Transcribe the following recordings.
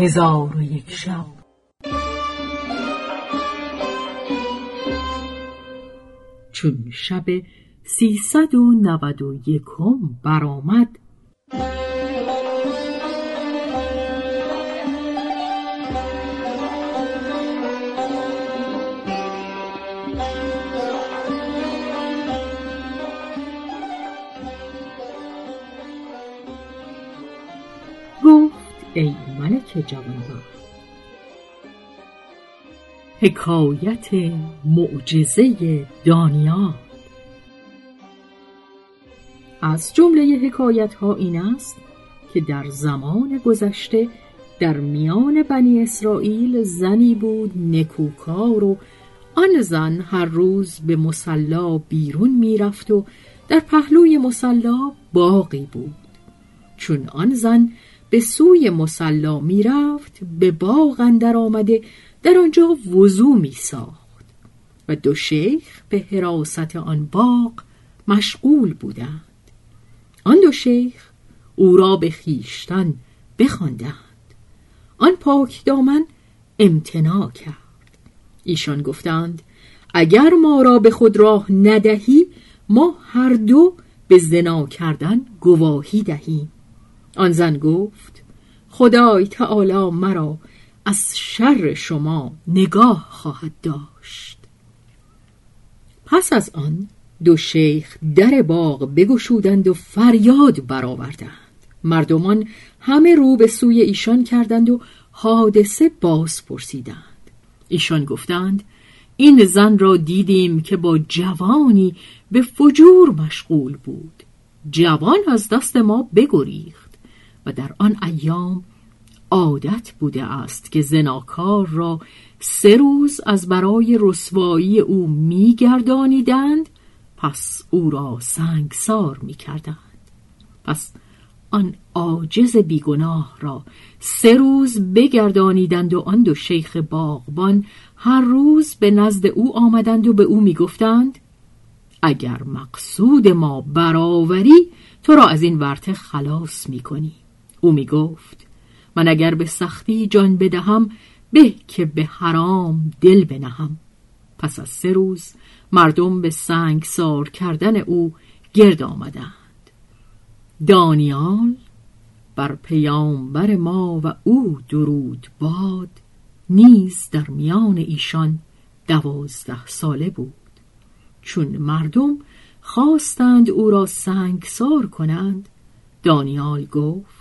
هزار و یک شب. چون شب سیصد و نود و یکم برآمد ای ملک جوانبخت حکایت معجزه دانیال. از جمله حکایت ها این است که در زمان گذشته در میان بنی اسرائیل زنی بود نکوکار و آن زن هر روز به مسلا بیرون می‌رفت و در پهلوی مسلا باقی بود. چون آن زن به سوی مسلا می‌رفت به باغ اندر آمده در آنجا وضو می ساخت و دو شیخ به حراست آن باغ مشغول بودند. آن دو شیخ او را به خیشتن بخواندند. آن پاک دامن امتناع کرد. ایشان گفتند اگر ما را به خود راه ندهی ما هر دو به زنا کردن گواهی دهیم. آن زن گفت خدای تعالی مرا از شر شما نگاه خواهد داشت. پس از آن دو شیخ در باغ بگشودند و فریاد برآوردند. مردمان همه رو به سوی ایشان کردند و حادثه باز پرسیدند. ایشان گفتند این زن را دیدیم که با جوانی به فجور مشغول بود. جوان از دست ما بگریخت. و در آن ایام عادت بوده است که زناکار را سه روز از برای رسوایی او میگردانیدند پس او را سنگسار می‌کردند. پس آن عاجز بیگناه را سه روز بگردانیدند و آن دو شیخ باغبان هر روز به نزد او آمدند و به او می‌گفتند اگر مقصود ما برآوری تو را از این ورته خلاص می‌کنی. او می‌گفت من اگر به سختی جان بدهم به که به حرام دل بنهم. پس از سه روز مردم به سنگ سار کردن او گرد آمدند. دانیال بر پیامبر ما و او درود باد نیز در میان ایشان دوازده ساله بود. چون مردم خواستند او را سنگسار کنند دانیال گفت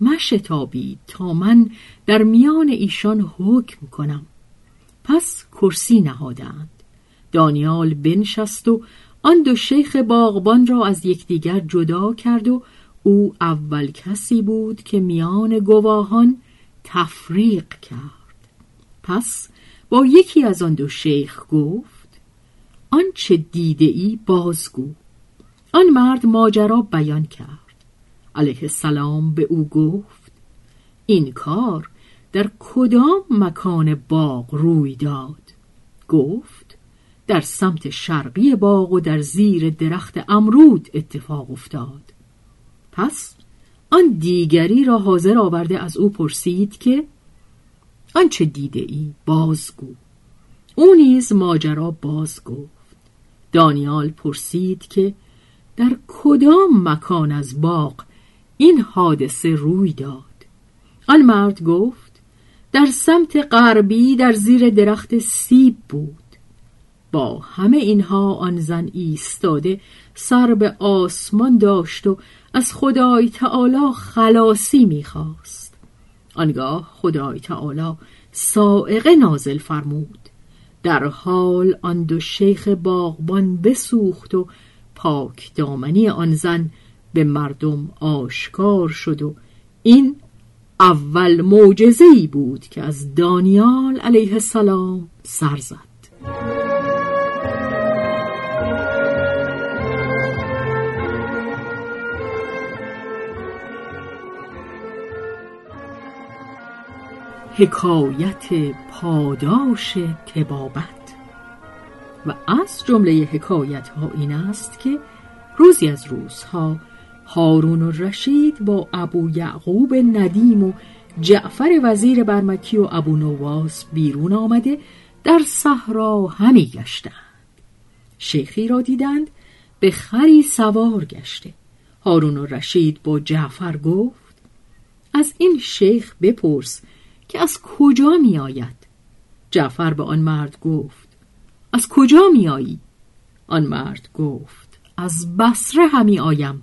مشتابید تا من در میان ایشان حکم کنم. پس کرسی نهادند. دانیال بنشست و آن دو شیخ باغبان را از یکدیگر جدا کرد و او اول کسی بود که میان گواهان تفریق کرد. پس با یکی از آن دو شیخ گفت آنچه دیده ای بازگو. آن مرد ماجرا بیان کرد. علیه السلام به او گفت این کار در کدام مکان باغ روی داد؟ گفت در سمت شرقی باغ و در زیر درخت امرود اتفاق افتاد. پس آن دیگری را حاضر آورده از او پرسید که آنچه دیده ای؟ بازگو او نیز ماجرا باز گفت. دانیال پرسید که در کدام مکان از باغ این حادثه روی داد. آن مرد گفت در سمت غربی در زیر درخت سیب بود. با همه اینها آن زن ایستاده سر به آسمان داشت و از خدای تعالی خلاصی می‌خواست. آنگاه خدای تعالی سائقه نازل فرمود. در حال آن دو شیخ باغبان بسوخت و پاک دامنی آن زن به مردم آشکار شد و این اول معجزه ای بود که از دانیال علیه السلام سر زد. حکایت پاداش تبابت و از جمله حکایت ها این است که روزی از روزها هارون و رشید با ابو یعقوب ندیم و جعفر وزیر برمکی و ابو نواس بیرون آمده در صحرا همی گشتند. شیخی را دیدند به خری سوار گشته. هارون و رشید با جعفر گفت از این شیخ بپرس که از کجا می آید؟ جعفر به آن مرد گفت از کجا می آیی؟ آن مرد گفت از بسره همی آیم.